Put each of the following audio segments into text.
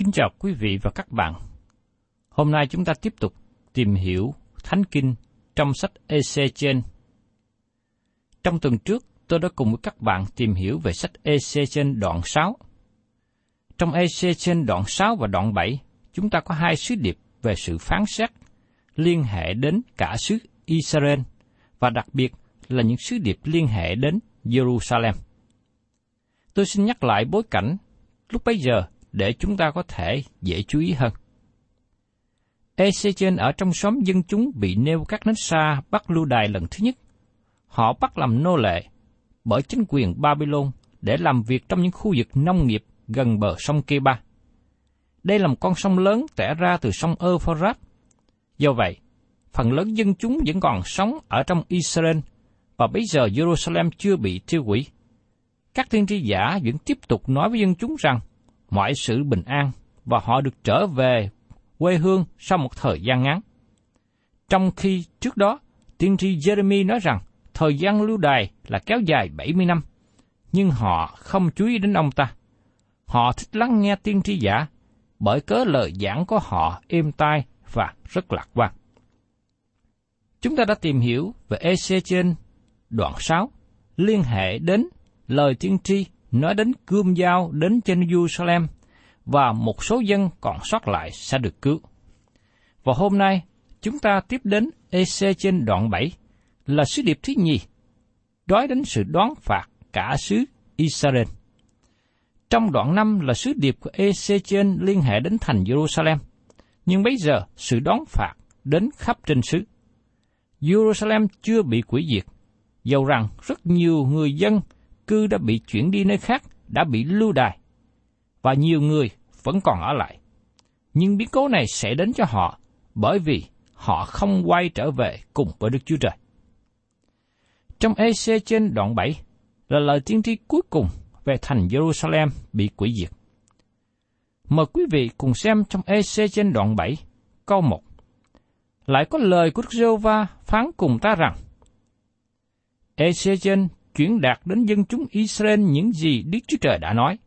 Kính chào quý vị và các bạn. Hôm nay chúng ta tiếp tục tìm hiểu Thánh Kinh trong sách Ezechiel. Trong tuần trước, tôi đã cùng với các bạn tìm hiểu về sách Ezechiel đoạn 6. Trong Ezechiel đoạn 6 và đoạn 7, chúng ta có hai sứ điệp về sự phán xét liên hệ đến cả xứ Israel và đặc biệt là những sứ điệp liên hệ đến Jerusalem. Tôi xin nhắc lại bối cảnh lúc bấy giờ để chúng ta có thể dễ chú ý hơn. Ezechiel ở trong xóm dân chúng bị nêu các nến xa bắt lưu đài lần thứ nhất. Họ bắt làm nô lệ bởi chính quyền Babylon để làm việc trong những khu vực nông nghiệp gần bờ sông Keba. Đây là một con sông lớn tẻ ra từ sông Euphrates. Do vậy, phần lớn dân chúng vẫn còn sống ở trong Israel và bây giờ Jerusalem chưa bị tiêu hủy. Các thiên tri giả vẫn tiếp tục nói với dân chúng rằng mọi sự bình an và họ được trở về quê hương sau một thời gian ngắn. Trong khi trước đó, tiên tri Jeremy nói rằng thời gian lưu đài là kéo dài 70 năm, nhưng họ không chú ý đến ông ta. Họ thích lắng nghe tiên tri giả bởi cớ lời giảng của họ êm tai và rất lạc quan. Chúng ta đã tìm hiểu về Ezechiel đoạn 6 liên hệ đến lời tiên tri nói đến cươm dao đến trên Jerusalem và một số dân còn sót lại sẽ được cứu. Và hôm nay, chúng ta tiếp đến EC trên đoạn 7 là sứ điệp thứ nhì, nói đến sự đoán phạt cả xứ Israel. Trong đoạn 5 là sứ điệp của EC trên liên hệ đến thành Jerusalem, nhưng bây giờ sự đoán phạt đến khắp trên xứ. Jerusalem chưa bị quỷ diệt, dầu rằng rất nhiều người dân cư đã bị chuyển đi nơi khác, đã bị lưu đài, và nhiều người vẫn còn ở lại. Nhưng biến cố này sẽ đến cho họ bởi vì họ không quay trở về cùng với Đức Chúa Trời. Trong EC trên đoạn 7 là lời tiên tri cuối cùng về thành Jerusalem bị quỷ diệt. Mời quý vị cùng xem trong EC trên đoạn 7, câu 1. Lại có lời của Đức giê va phán cùng ta rằng, EC trên chuyển đạt đến dân chúng Israel những gì Đức Chúa Trời đã nói.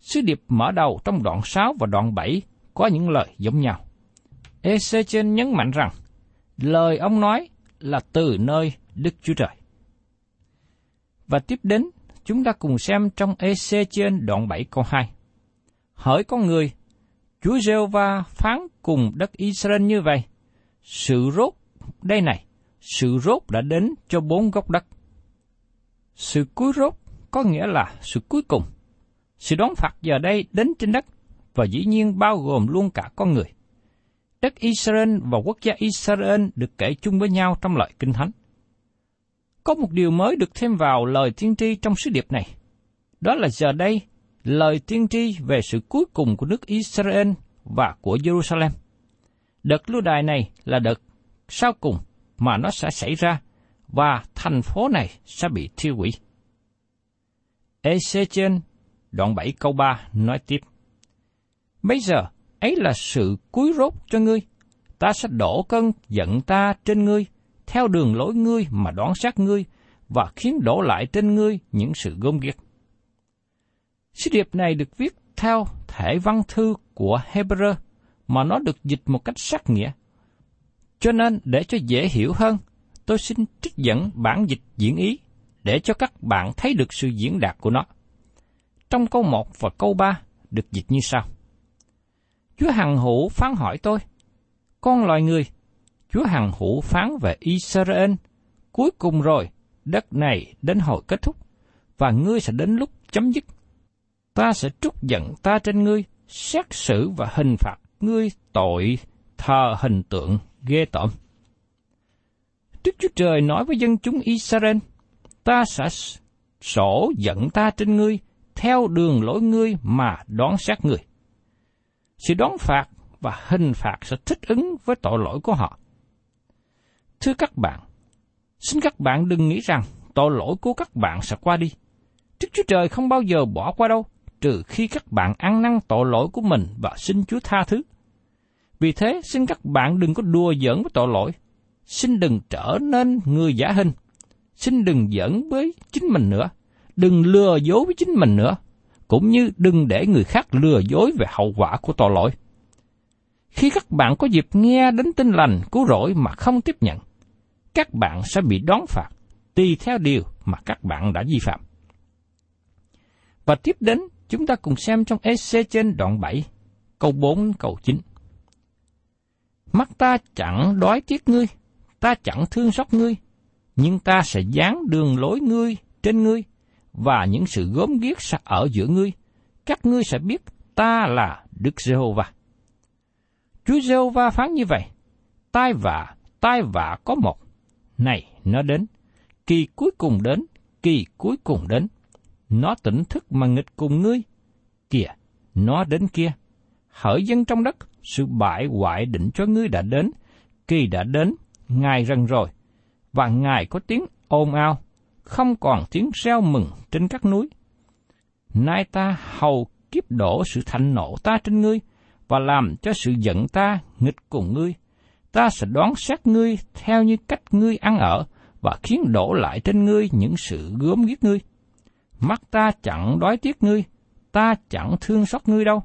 Sứ điệp mở đầu trong đoạn 6 và đoạn 7 có những lời giống nhau. Ezechen nhấn mạnh rằng, lời ông nói là từ nơi Đức Chúa Trời. Và tiếp đến, chúng ta cùng xem trong Ezechen đoạn 7 câu 2. Hỡi con người, Chúa giê va phán cùng đất Israel như vậy. Sự rốt đây này, sự rốt đã đến cho bốn góc đất. Sự cuối rốt có nghĩa là sự cuối cùng. Sự đón phạt giờ đây đến trên đất và dĩ nhiên bao gồm luôn cả con người. Đất Israel và quốc gia Israel được kể chung với nhau trong lời Kinh Thánh. Có một điều mới được thêm vào lời tiên tri trong sứ điệp này. Đó là giờ đây, lời tiên tri về sự cuối cùng của nước Israel và của Jerusalem. Đợt lưu đài này là đợt sau cùng mà nó sẽ xảy ra và thành phố này sẽ bị thiêu hủy. Ezechiel đoạn 7 câu 3 nói tiếp. Bây giờ, ấy là sự cuối rốt cho ngươi. Ta sẽ đổ cơn giận ta trên ngươi, theo đường lối ngươi mà đoán sát ngươi, và khiến đổ lại trên ngươi những sự gom ghiếc. Sứ điệp này được viết theo thể văn thư của Hebrew, mà nó được dịch một cách sắc nghĩa. Cho nên, để cho dễ hiểu hơn, tôi xin trích dẫn bản dịch diễn ý để cho các bạn thấy được sự diễn đạt của nó. Trong câu 1 và câu 3 được dịch như sau. Chúa Hằng Hữu phán hỏi tôi, con loài người, Chúa Hằng Hữu phán về Israel, cuối cùng rồi, đất này đến hồi kết thúc, và ngươi sẽ đến lúc chấm dứt. Ta sẽ trút giận ta trên ngươi, xét xử và hình phạt ngươi tội thờ hình tượng ghê tởm. Đức Chúa Trời nói với dân chúng Israel, ta sẽ sổ giận ta trên ngươi, theo đường lối ngươi mà đón sát người. Sự đón phạt và hình phạt sẽ thích ứng với tội lỗi của họ. Thưa các bạn, xin các bạn đừng nghĩ rằng tội lỗi của các bạn sẽ qua đi. Đức Chúa Trời không bao giờ bỏ qua đâu, trừ khi các bạn ăn năn tội lỗi của mình và xin Chúa tha thứ. Vì thế, xin các bạn đừng có đùa giỡn với tội lỗi. Xin đừng trở nên người giả hình. Xin đừng giỡn với chính mình nữa. Đừng lừa dối với chính mình nữa. Cũng như đừng để người khác lừa dối về hậu quả của tội lỗi. Khi các bạn có dịp nghe đến tin lành cứu rỗi mà không tiếp nhận, các bạn sẽ bị đón phạt tùy theo điều mà các bạn đã vi phạm. Và tiếp đến, chúng ta cùng xem trong EC trên đoạn 7, câu 4 câu 9. Mắt ta chẳng đói tiếc ngươi, ta chẳng thương xót ngươi, nhưng ta sẽ dán đường lối ngươi trên ngươi, và những sự gốm ghiếc sẽ ở giữa ngươi. Các ngươi sẽ biết ta là Đức Giê-hô-va. Chúa Giê-hô-va phán như vậy, tai vạ, tai vạ có một. Này, nó đến, kỳ cuối cùng đến, kỳ cuối cùng đến. Nó tỉnh thức mà nghịch cùng ngươi. Kìa, nó đến kia. Hỡi dân trong đất, sự bại hoại định cho ngươi đã đến, kỳ đã đến, Ngài rần rồi, và Ngài có tiếng ồn ào, không còn tiếng reo mừng trên các núi. Nay ta hầu kiếp đổ sự thạnh nộ ta trên ngươi, và làm cho sự giận ta nghịch cùng ngươi. Ta sẽ đoán xét ngươi theo như cách ngươi ăn ở, và khiến đổ lại trên ngươi những sự gớm ghiếc ngươi. Mắt ta chẳng đói tiếc ngươi, ta chẳng thương xót ngươi đâu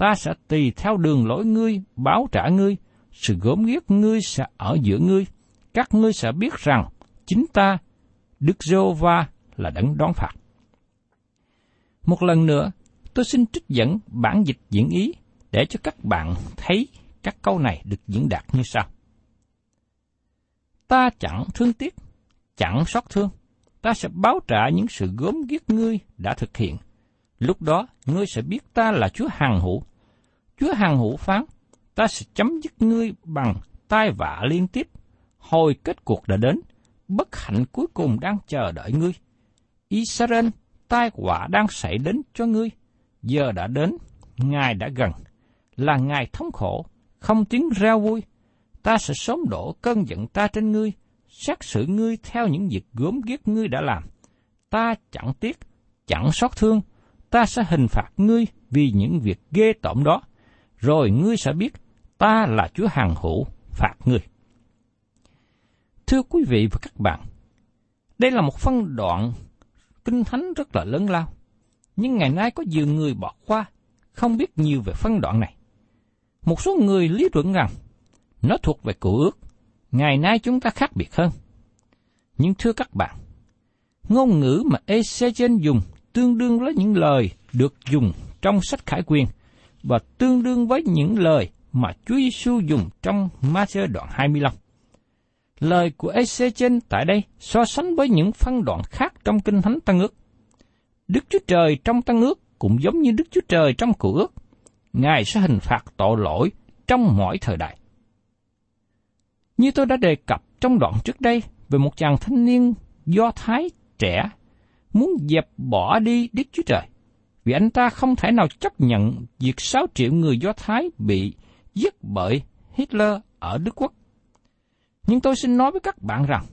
ta sẽ tùy theo đường lối ngươi, báo trả ngươi, sự gớm ghiếc ngươi sẽ ở giữa ngươi. Các ngươi sẽ biết rằng chính ta, Đức giê va là đấng đón phạt. Một lần nữa, tôi xin trích dẫn bản dịch diễn ý để cho các bạn thấy các câu này được diễn đạt như sau. Ta chẳng thương tiếc, chẳng xót thương, ta sẽ báo trả những sự gớm ghiếc ngươi đã thực hiện. Lúc đó, ngươi sẽ biết ta là Chúa Hằng Hữu, Chúa hằng hữu phán, ta sẽ chấm dứt ngươi bằng tai vạ liên tiếp. Hồi kết cuộc đã đến, bất hạnh cuối cùng đang chờ đợi ngươi. Israel, tai họa đang xảy đến cho ngươi. Giờ đã đến, Ngài đã gần. Là Ngài thống khổ, không tiếng reo vui. Ta sẽ sớm đổ cơn giận ta trên ngươi, xét xử ngươi theo những việc gớm ghiếc ngươi đã làm. Ta chẳng tiếc, chẳng xót thương, ta sẽ hình phạt ngươi vì những việc ghê tởm đó rồi ngươi sẽ biết ta là Chúa Hằng Hữu phạt ngươi. Thưa quý vị và các bạn, đây là một phân đoạn kinh thánh rất là lớn lao, nhưng ngày nay có nhiều người bỏ qua, không biết nhiều về phân đoạn này. Một số người lý luận rằng nó thuộc về cựu ước, ngày nay chúng ta khác biệt hơn. Nhưng thưa các bạn, ngôn ngữ mà Ezechen dùng tương đương với những lời được dùng trong sách khải quyền và tương đương với những lời mà Chúa Giêsu dùng trong Matthew đoạn 25. Lời của EC trên tại đây so sánh với những phân đoạn khác trong Kinh Thánh Tăng ước. Đức Chúa Trời trong Tăng ước cũng giống như Đức Chúa Trời trong Cựu ước. Ngài sẽ hình phạt tội lỗi trong mọi thời đại. Như tôi đã đề cập trong đoạn trước đây về một chàng thanh niên do Thái trẻ muốn dẹp bỏ đi Đức Chúa Trời, vì anh ta không thể nào chấp nhận việc 6 triệu người Do Thái bị giết bởi Hitler ở Đức Quốc. Nhưng tôi xin nói với các bạn rằng,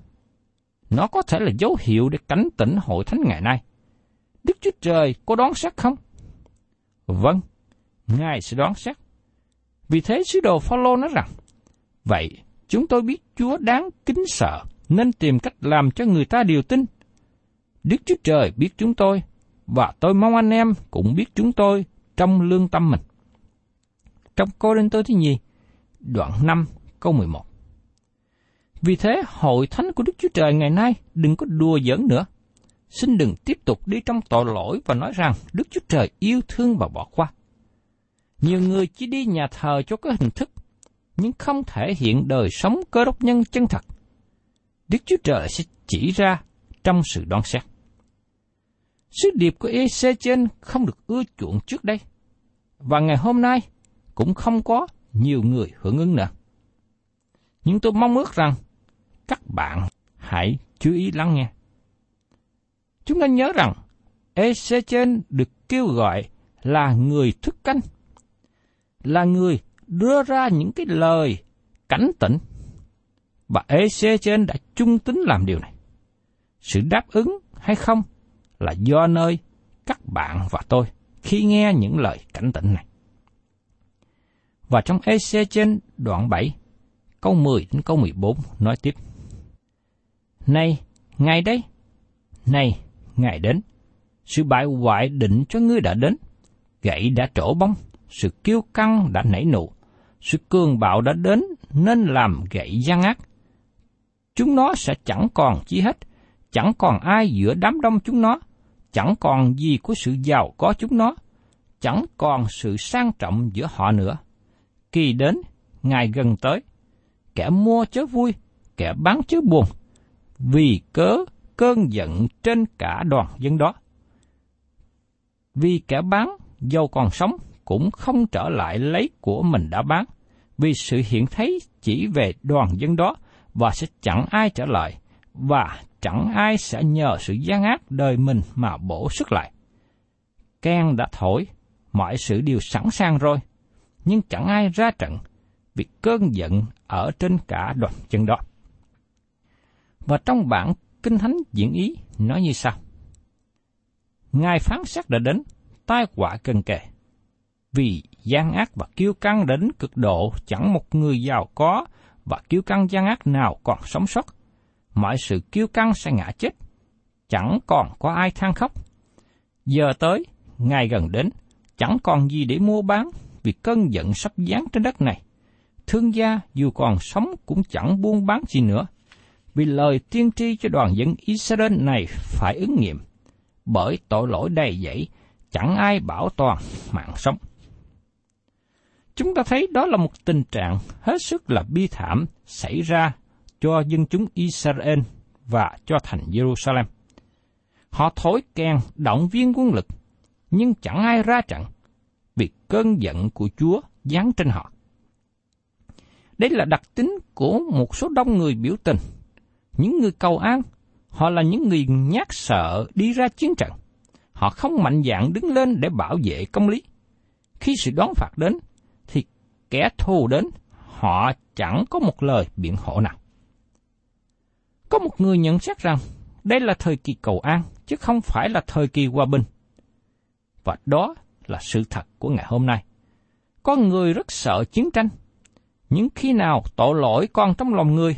nó có thể là dấu hiệu để cảnh tỉnh hội thánh ngày nay. Đức Chúa Trời có đoán xét không? Vâng, Ngài sẽ đoán xét. Vì thế sứ đồ Phaolô nói rằng, vậy chúng tôi biết Chúa đáng kính sợ nên tìm cách làm cho người ta điều tin. Đức Chúa Trời biết chúng tôi và tôi mong anh em cũng biết chúng tôi trong lương tâm mình. Trong Cô Đinh Tô thứ nhì, đoạn 5 câu 11. Vì thế, hội thánh của Đức Chúa Trời ngày nay đừng có đùa giỡn nữa. Xin đừng tiếp tục đi trong tội lỗi và nói rằng Đức Chúa Trời yêu thương và bỏ qua. Nhiều người chỉ đi nhà thờ cho có hình thức, nhưng không thể hiện đời sống cơ đốc nhân chân thật. Đức Chúa Trời sẽ chỉ ra trong sự đoán xét. Sứ điệp của EC trên không được ưa chuộng trước đây, và ngày hôm nay cũng không có nhiều người hưởng ứng nữa. Nhưng tôi mong ước rằng các bạn hãy chú ý lắng nghe. Chúng ta nhớ rằng EC trên được kêu gọi là người thức canh, là người đưa ra những cái lời cảnh tỉnh, và EC trên đã trung tính làm điều này. Sự đáp ứng hay không là do nơi các bạn và tôi khi nghe những lời cảnh tỉnh này. Và trong EC trên đoạn 7, câu 10 đến câu 14 nói tiếp. Này, ngày đấy, này, ngày đến, sự bại hoại định cho ngươi đã đến, gậy đã trổ bông, sự kiêu căng đã nảy nụ, sự cường bạo đã đến nên làm gậy gian ác. Chúng nó sẽ chẳng còn chi hết, chẳng còn ai giữa đám đông chúng nó, chẳng còn gì của sự giàu có chúng nó, chẳng còn sự sang trọng giữa họ nữa. Kỳ đến, ngày gần tới, kẻ mua chớ vui, kẻ bán chớ buồn, vì cớ cơn giận trên cả đoàn dân đó. Vì kẻ bán, dầu còn sống, cũng không trở lại lấy của mình đã bán, vì sự hiện thấy chỉ về đoàn dân đó và sẽ chẳng ai trở lại, và chẳng ai sẽ nhờ sự gian ác đời mình mà bổ sức lại. Can đã thổi, mọi sự đều sẵn sàng rồi, nhưng chẳng ai ra trận, vì cơn giận ở trên cả đoàn chân đó. Và trong bản Kinh Thánh diễn ý nói như sau. Ngài phán xét đã đến, tai họa cần kề. Vì gian ác và kiêu căng đến cực độ chẳng một người giàu có và kiêu căng gian ác nào còn sống sót. Mọi sự kiêu căng sẽ ngã chết, chẳng còn có ai than khóc. Giờ tới, ngày gần đến, chẳng còn gì để mua bán vì cơn giận sắp giáng trên đất này. Thương gia dù còn sống cũng chẳng buôn bán gì nữa, vì lời tiên tri cho đoàn dân Israel này phải ứng nghiệm, bởi tội lỗi đầy dẫy, chẳng ai bảo toàn mạng sống. Chúng ta thấy đó là một tình trạng hết sức là bi thảm xảy ra cho dân chúng Israel và cho thành Jerusalem. Họ thổi kèn động viên quân lực, nhưng chẳng ai ra trận, vì cơn giận của Chúa giáng trên họ. Đây là đặc tính của một số đông người biểu tình. Những người cầu an, họ là những người nhát sợ đi ra chiến trận. Họ không mạnh dạn đứng lên để bảo vệ công lý. Khi sự đón phạt đến, thì kẻ thù đến, họ chẳng có một lời biện hộ nào. Có một người nhận xét rằng đây là thời kỳ cầu an, chứ không phải là thời kỳ hòa bình. Và đó là sự thật của ngày hôm nay. Có người rất sợ chiến tranh, nhưng khi nào tội lỗi còn trong lòng người,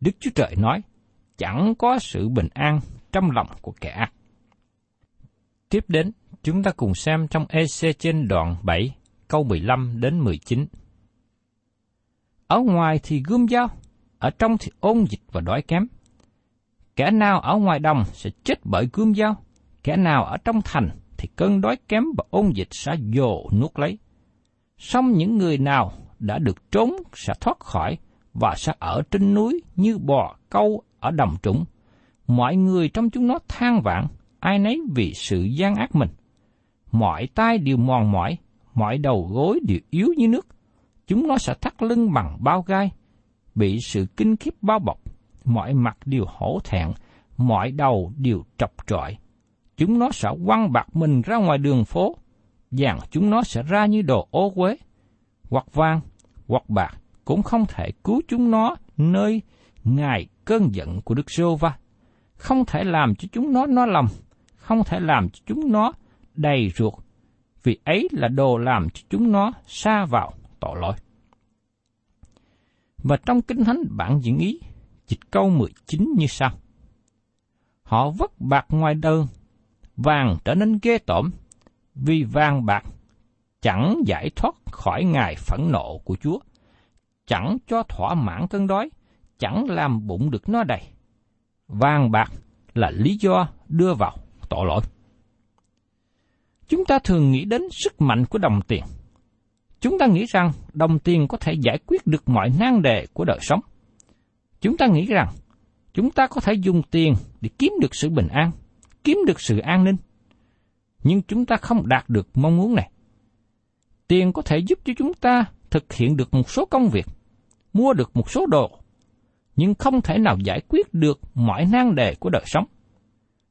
Đức Chúa Trời nói, chẳng có sự bình an trong lòng của kẻ ác. Tiếp đến, chúng ta cùng xem trong EC trên đoạn 7, câu 15 đến 19. Ở ngoài thì gươm dao, ở trong thì ôn dịch và đói kém. Kẻ nào ở ngoài đồng sẽ chết bởi cương dao, kẻ nào ở trong thành thì cơn đói kém và ôn dịch sẽ dồ nuốt lấy. Song những người nào đã được trốn sẽ thoát khỏi và sẽ ở trên núi như bò câu ở đồng trũng. Mọi người trong chúng nó than vãn, ai nấy vì sự gian ác mình. Mọi tay đều mòn mỏi, mọi đầu gối đều yếu như nước. Chúng nó sẽ thắt lưng bằng bao gai, bị sự kinh khiếp bao bọc, mọi mặt đều hổ thẹn, mọi đầu đều trọc trọi. Chúng nó sẽ quăng bạc mình ra ngoài đường phố, rằng chúng nó sẽ ra như đồ ô quế, hoặc vang, hoặc bạc cũng không thể cứu chúng nó nơi ngài cơn giận của Đức Sô Va. Không thể làm cho chúng nó nó lầm, không thể làm cho chúng nó đầy ruột, vì ấy là đồ làm cho chúng nó xa vào tội lỗi. Và trong Kinh Thánh bản diễn ý, dịch câu 19 như sau. Họ vất bạc ngoài đơn, vàng trở nên ghê tởm, vì vàng bạc chẳng giải thoát khỏi ngài phẫn nộ của Chúa, chẳng cho thỏa mãn cơn đói, chẳng làm bụng được nó đầy. Vàng bạc là lý do đưa vào tội lỗi. Chúng ta thường nghĩ đến sức mạnh của đồng tiền. Chúng ta nghĩ rằng đồng tiền có thể giải quyết được mọi nan đề của đời sống. Chúng ta nghĩ rằng chúng ta có thể dùng tiền để kiếm được sự bình an, kiếm được sự an ninh. Nhưng chúng ta không đạt được mong muốn này. Tiền có thể giúp cho chúng ta thực hiện được một số công việc, mua được một số đồ, nhưng không thể nào giải quyết được mọi nan đề của đời sống.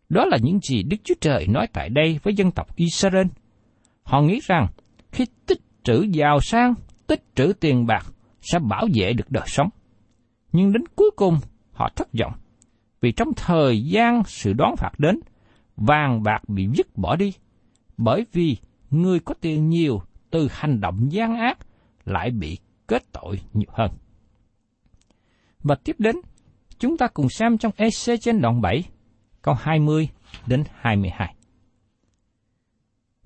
Đó là những gì Đức Chúa Trời nói tại đây với dân tộc Israel. Họ nghĩ rằng khi tích trữ giàu sang, tích trữ tiền bạc sẽ bảo vệ được đời sống. Nhưng đến cuối cùng họ thất vọng, vì trong thời gian sự đoán phạt đến, vàng bạc bị dứt bỏ đi, bởi vì người có tiền nhiều từ hành động gian ác lại bị kết tội nhiều hơn. Và tiếp đến, chúng ta cùng xem trong EC trên đoạn 7, câu 20 đến 22.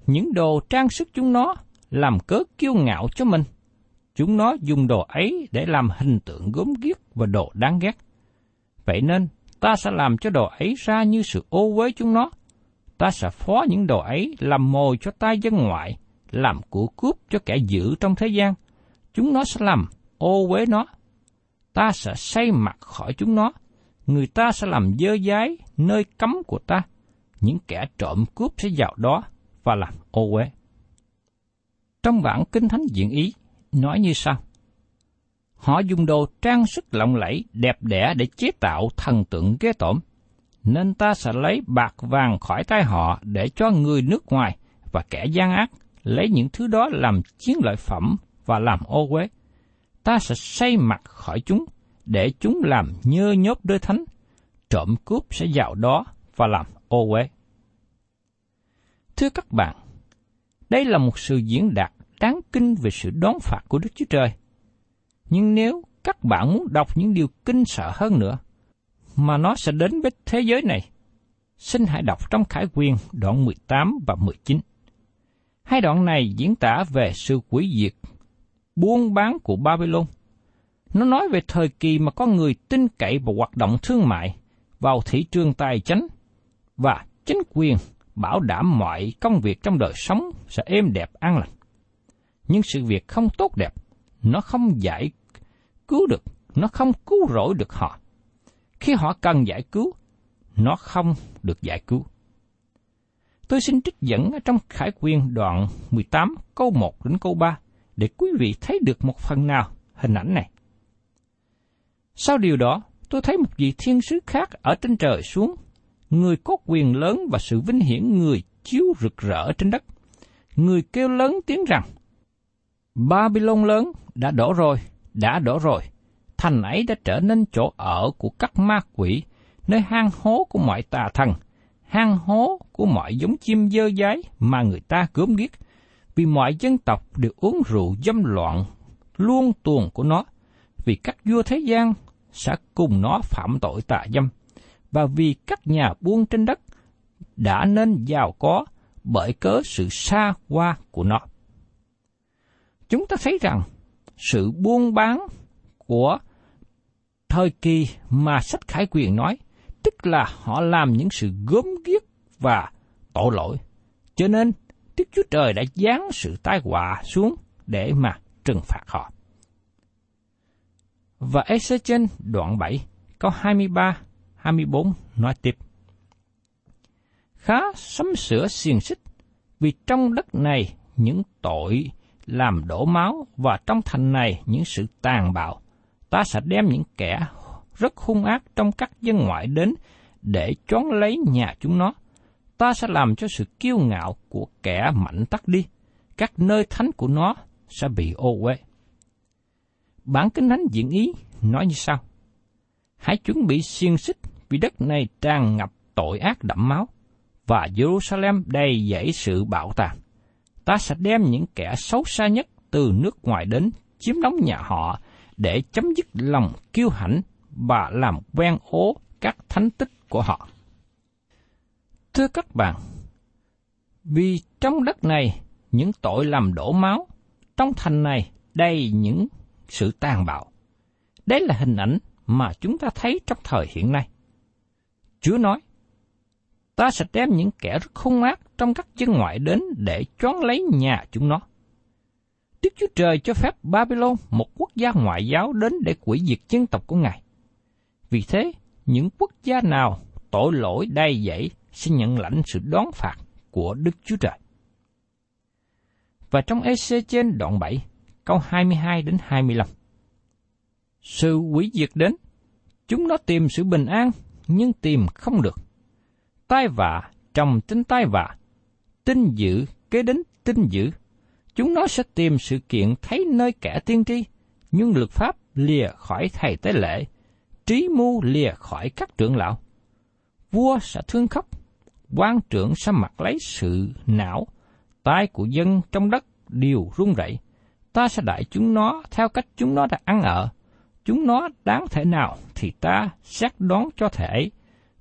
Những đồ trang sức chúng nó làm cớ kiêu ngạo cho mình. Chúng nó dùng đồ ấy để làm hình tượng gốm ghiếc và đồ đáng ghét. Vậy nên, ta sẽ làm cho đồ ấy ra như sự ô uế chúng nó. Ta sẽ phó những đồ ấy làm mồi cho tai dân ngoại, làm của cướp cho kẻ giữ trong thế gian. Chúng nó sẽ làm ô uế nó. Ta sẽ xây mặt khỏi chúng nó. Người ta sẽ làm dơ dái nơi cấm của ta. Những kẻ trộm cướp sẽ vào đó và làm ô uế. Trong bản Kinh Thánh diễn ý, nói như sau. Họ dùng đồ trang sức lộng lẫy, đẹp đẽ để chế tạo thần tượng ghê tởm. Nên ta sẽ lấy bạc vàng khỏi tay họ để cho người nước ngoài và kẻ gian ác lấy những thứ đó làm chiến lợi phẩm và làm ô uế. Ta sẽ xây mặt khỏi chúng, để chúng làm nhơ nhốt đôi thánh, trộm cướp sẽ vào đó và làm ô uế. Thưa các bạn, đây là một sự diễn đạt đáng kinh về sự đón phạt của Đức Chúa Trời. Nhưng nếu các bạn muốn đọc những điều kinh sợ hơn nữa, mà nó sẽ đến với thế giới này, xin hãy đọc trong Khải Quyền đoạn 18 và 19. Hai đoạn này diễn tả về sự quỷ diệt, buôn bán của Babylon. Nó nói về thời kỳ mà có người tin cậy vào hoạt động thương mại, vào thị trường tài chính và chính quyền bảo đảm mọi công việc trong đời sống sẽ êm đẹp an lành. Nhưng sự việc không tốt đẹp, nó không giải cứu được, nó không cứu rỗi được họ. Khi họ cần giải cứu, nó không được giải cứu. Tôi xin trích dẫn trong Khải Quyên đoạn 18 câu 1 đến câu 3 để quý vị thấy được một phần nào hình ảnh này. Sau điều đó, tôi thấy một vị thiên sứ khác ở trên trời xuống, người có quyền lớn và sự vinh hiển người chiếu rực rỡ trên đất. Người kêu lớn tiếng rằng, Babylon lớn đã đổ rồi, đã đổ rồi. Thành ấy đã trở nên chỗ ở của các ma quỷ, nơi hang hố của mọi tà thần – hang hố của mọi giống chim dơ dái mà người ta gớm giết, vì mọi dân tộc đều uống rượu dâm loạn, luôn tuồng của nó, vì các vua thế gian sẽ cùng nó phạm tội tà dâm, và vì các nhà buôn trên đất đã nên giàu có bởi cớ sự xa hoa của nó. Chúng ta thấy rằng sự buôn bán của thời kỳ mà sách Khải Quyền nói tức là họ làm những sự gớm ghiếc và tội lỗi. Cho nên, Đức Chúa Trời đã giáng sự tai họa xuống để mà trừng phạt họ. Và Ezechen trên đoạn 7, câu 23, 24 nói tiếp. Khá sắm sửa xiềng xích, vì trong đất này những tội làm đổ máu và trong thành này những sự tàn bạo, ta sẽ đem những kẻ rất hung ác trong các dân ngoại đến để chón lấy nhà chúng nó. Ta sẽ làm cho sự kiêu ngạo của kẻ mạnh tắt đi, các nơi thánh của nó sẽ bị ô uế. Bản kinh thánh diễn ý nói như sau. Hãy chuẩn bị xiên xích vì đất này tràn ngập tội ác đẫm máu, và Jerusalem đầy dẫy sự bạo tàn. Ta sẽ đem những kẻ xấu xa nhất từ nước ngoài đến chiếm đóng nhà họ để chấm dứt lòng kiêu hãnh và làm quen ố các thánh tích của họ. Thưa các bạn, vì trong đất này những tội làm đổ máu, trong thành này đầy những sự tàn bạo. Đấy là hình ảnh mà chúng ta thấy trong thời hiện nay. Chúa nói, ta sẽ đem những kẻ rất hung ác trong các dân ngoại đến để choán lấy nhà chúng nó. Đức Chúa Trời cho phép Babylon, một quốc gia ngoại giáo đến để quỷ diệt dân tộc của Ngài. Vì thế, những quốc gia nào tội lỗi đầy dẫy sẽ nhận lãnh sự đón phạt của Đức Chúa Trời. Và trong EC trên đoạn 7, câu 22 đến 25. Sự quỷ diệt đến, chúng nó tìm sự bình an, nhưng tìm không được. Tai vạ, trồng tin tai vạ, tin dữ kế đến tin dữ. Chúng nó sẽ tìm sự kiện thấy nơi kẻ tiên tri, nhưng luật pháp lìa khỏi thầy tế lễ, trí mưu lìa khỏi các trưởng lão. Vua sẽ thương khóc, quan trưởng sẽ mặc lấy sự não, tai của dân trong đất đều run rẩy. Ta sẽ đại chúng nó theo cách chúng nó đã ăn ở. Chúng nó đáng thể nào thì ta xét đoán cho thể.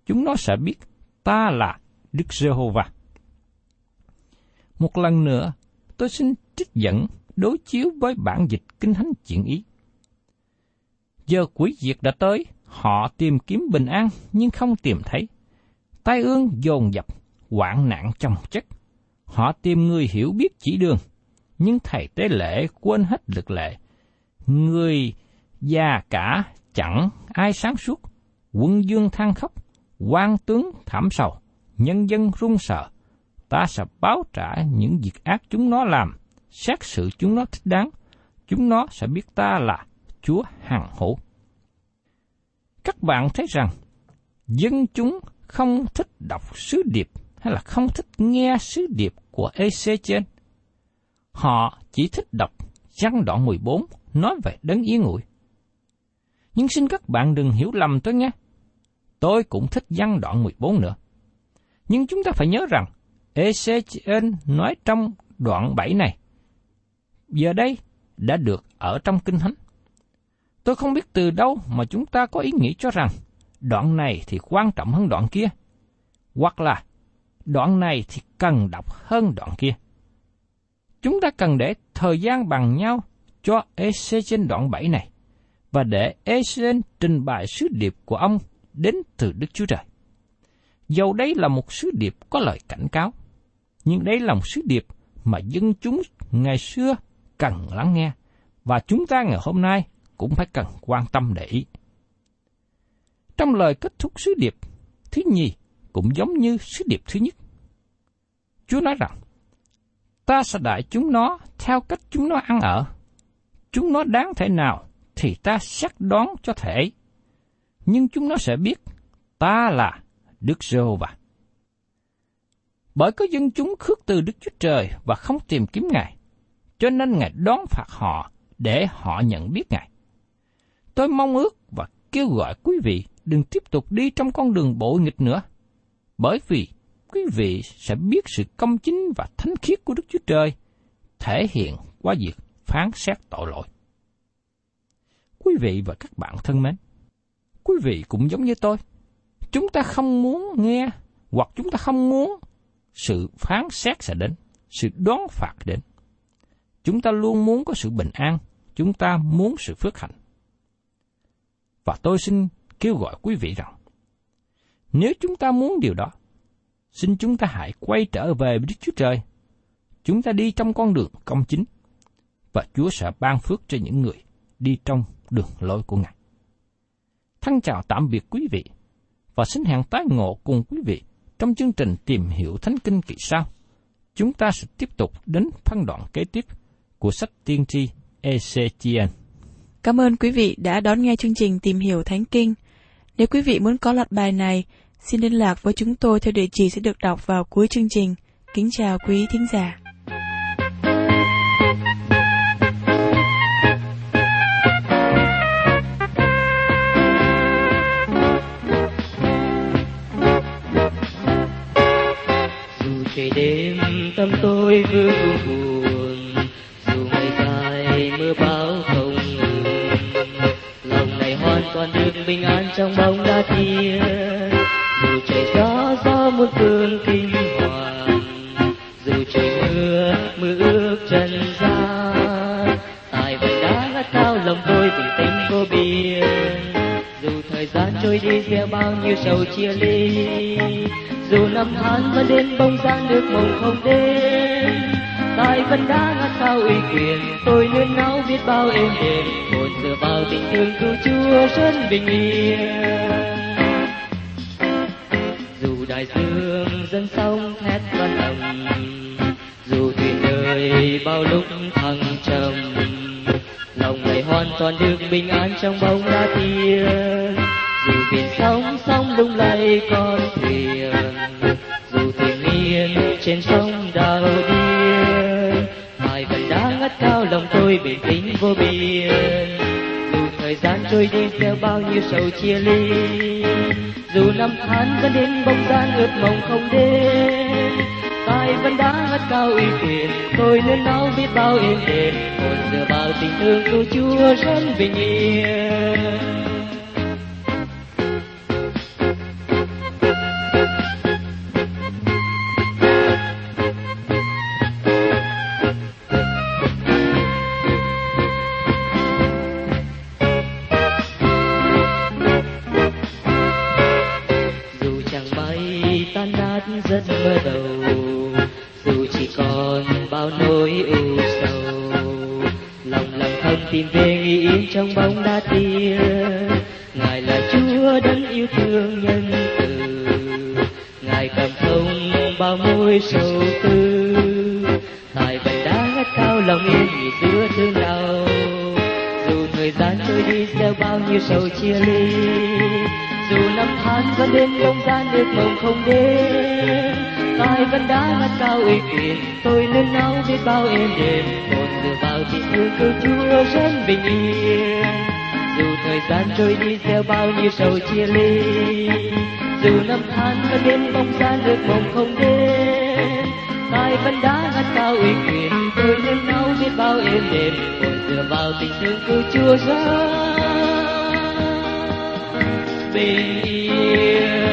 Chúng nó sẽ biết ta là Đức Giê-hô-va. Một lần nữa, tôi xin trích dẫn đối chiếu với bản dịch Kinh Thánh chuyển ý. Giờ quỷ diệt đã tới, họ tìm kiếm bình an nhưng không tìm thấy. Tai ương dồn dập, hoạn nạn chồng chất. Họ tìm người hiểu biết chỉ đường, nhưng thầy tế lễ quên hết lực lệ. Người già cả chẳng ai sáng suốt, quân dương than khóc, quan tướng thảm sầu, nhân dân run sợ. Ta sẽ báo trả những việc ác chúng nó làm, xét xử chúng nó thích đáng. Chúng nó sẽ biết ta là Chúa hằng hữu. Các bạn thấy rằng, dân chúng không thích đọc sứ điệp hay là không thích nghe sứ điệp của EC trên. Họ chỉ thích đọc văn đoạn 14 nói về đấng yên ngụy. Nhưng xin các bạn đừng hiểu lầm tôi nhé. Tôi cũng thích văn đoạn 14 nữa. Nhưng chúng ta phải nhớ rằng, Ezechiel nói trong đoạn 7 này, giờ đây đã được ở trong Kinh Thánh. Tôi không biết từ đâu mà chúng ta có ý nghĩ cho rằng đoạn này thì quan trọng hơn đoạn kia, hoặc là đoạn này thì cần đọc hơn đoạn kia. Chúng ta cần để thời gian bằng nhau cho EC trên đoạn 7 này, và để Esen trình bày sứ điệp của ông đến từ Đức Chúa Trời. Dầu đây là một sứ điệp có lời cảnh cáo, nhưng đây là một sứ điệp mà dân chúng ngày xưa cần lắng nghe, và chúng ta ngày hôm nay cũng phải cần quan tâm để ý. Trong lời kết thúc sứ điệp, thứ nhì cũng giống như sứ điệp thứ nhất. Chúa nói rằng, ta sẽ đại chúng nó theo cách chúng nó ăn ở. Chúng nó đáng thể nào thì ta xác đoán cho thể. Nhưng chúng nó sẽ biết ta là Đức Giê-hô-va. Bởi có dân chúng khước từ Đức Chúa Trời và không tìm kiếm Ngài, cho nên Ngài đón phạt họ để họ nhận biết Ngài. Tôi mong ước và kêu gọi quý vị đừng tiếp tục đi trong con đường bộ nghịch nữa, bởi vì quý vị sẽ biết sự công chính và thánh khiết của Đức Chúa Trời thể hiện qua việc phán xét tội lỗi. Quý vị và các bạn thân mến, quý vị cũng giống như tôi. Chúng ta không muốn nghe hoặc chúng ta không muốn sự phán xét sẽ đến, sự đoán phạt đến. Chúng ta luôn muốn có sự bình an, chúng ta muốn sự phước hạnh. Và tôi xin kêu gọi quý vị rằng, nếu chúng ta muốn điều đó, xin chúng ta hãy quay trở về với Đức Chúa Trời. Chúng ta đi trong con đường công chính. và Chúa sẽ ban phước cho những người đi trong đường lối của Ngài. Thân chào tạm biệt quý vị và xin hẹn tái ngộ cùng quý vị trong chương trình tìm hiểu Thánh Kinh kỳ sau. Chúng ta sẽ tiếp tục đến phân đoạn kế tiếp của sách tiên tri Ezechiel. Cảm ơn quý vị đã đón nghe chương trình Tìm hiểu Thánh Kinh. Nếu quý vị muốn có loạt bài này, xin liên lạc với chúng tôi theo địa chỉ sẽ được đọc vào cuối chương trình. Kính chào quý thính giả. Trời đêm, tâm tôi vương buồn dù ngày dài mưa bão không ngừng, lòng này hoàn toàn được bình an trong bóng đá thiên dù trời gió gió muôn phương kinh hoàng, dù trời mưa mưa ước chân gian tại vẫn đá ngắt cao lòng tôi bình tĩnh vô biên. Dù thời gian trôi đi, gieo bao nhiêu sầu chia ly dù năm tháng vẫn đến bông ra nước mộng không đến, tại vẫn đã ngắt sao uy quyền. Tôi nương náu biết bao êm đềm hồn dựa vào tình thương cứu chúa rất bình yên. Dù đại dương dân sông thét vẫn lòng dù thuyền đời bao lúc thăng trầm, lòng này hoàn toàn được bình an trong bóng đá thiên dù biển sóng sóng lung lay con thuyền vẫn ngất cao, lòng tôi bình tĩnh vô biên dù thời gian trôi đi theo bao nhiêu sầu chia ly, dù năm tháng vẫn đến bóng dáng ướt mộng không đến tai vẫn đã ngất cao uy quyền. Tôi nên náu biết bao êm đềm hồn giờ vào tình thương của chúa rất bình yên. Bao mối sầu tư. Tại vẫn đã cao lòng yên nghỉ giữa thương đau. Dù thời gian trôi đi gieo bao nhiêu sầu chia ly, dù năm tháng vẫn đến không gian được mộng không đến tai vẫn đã ngắt cao uy quyền tôi nên náu biết bao êm đềm, một dựa vào tình thương cứu chúa dân bình yên. Dù thời gian trôi đi gieo bao nhiêu sầu chia ly dù năm tháng vẫn đêm bóng dáng được mộng không đến. Tai vẫn đã hát cao uy quyền tôi nên nhau biết bao êm đềm. Còn dựa vào tình thương cứu chúa ra. bình yên.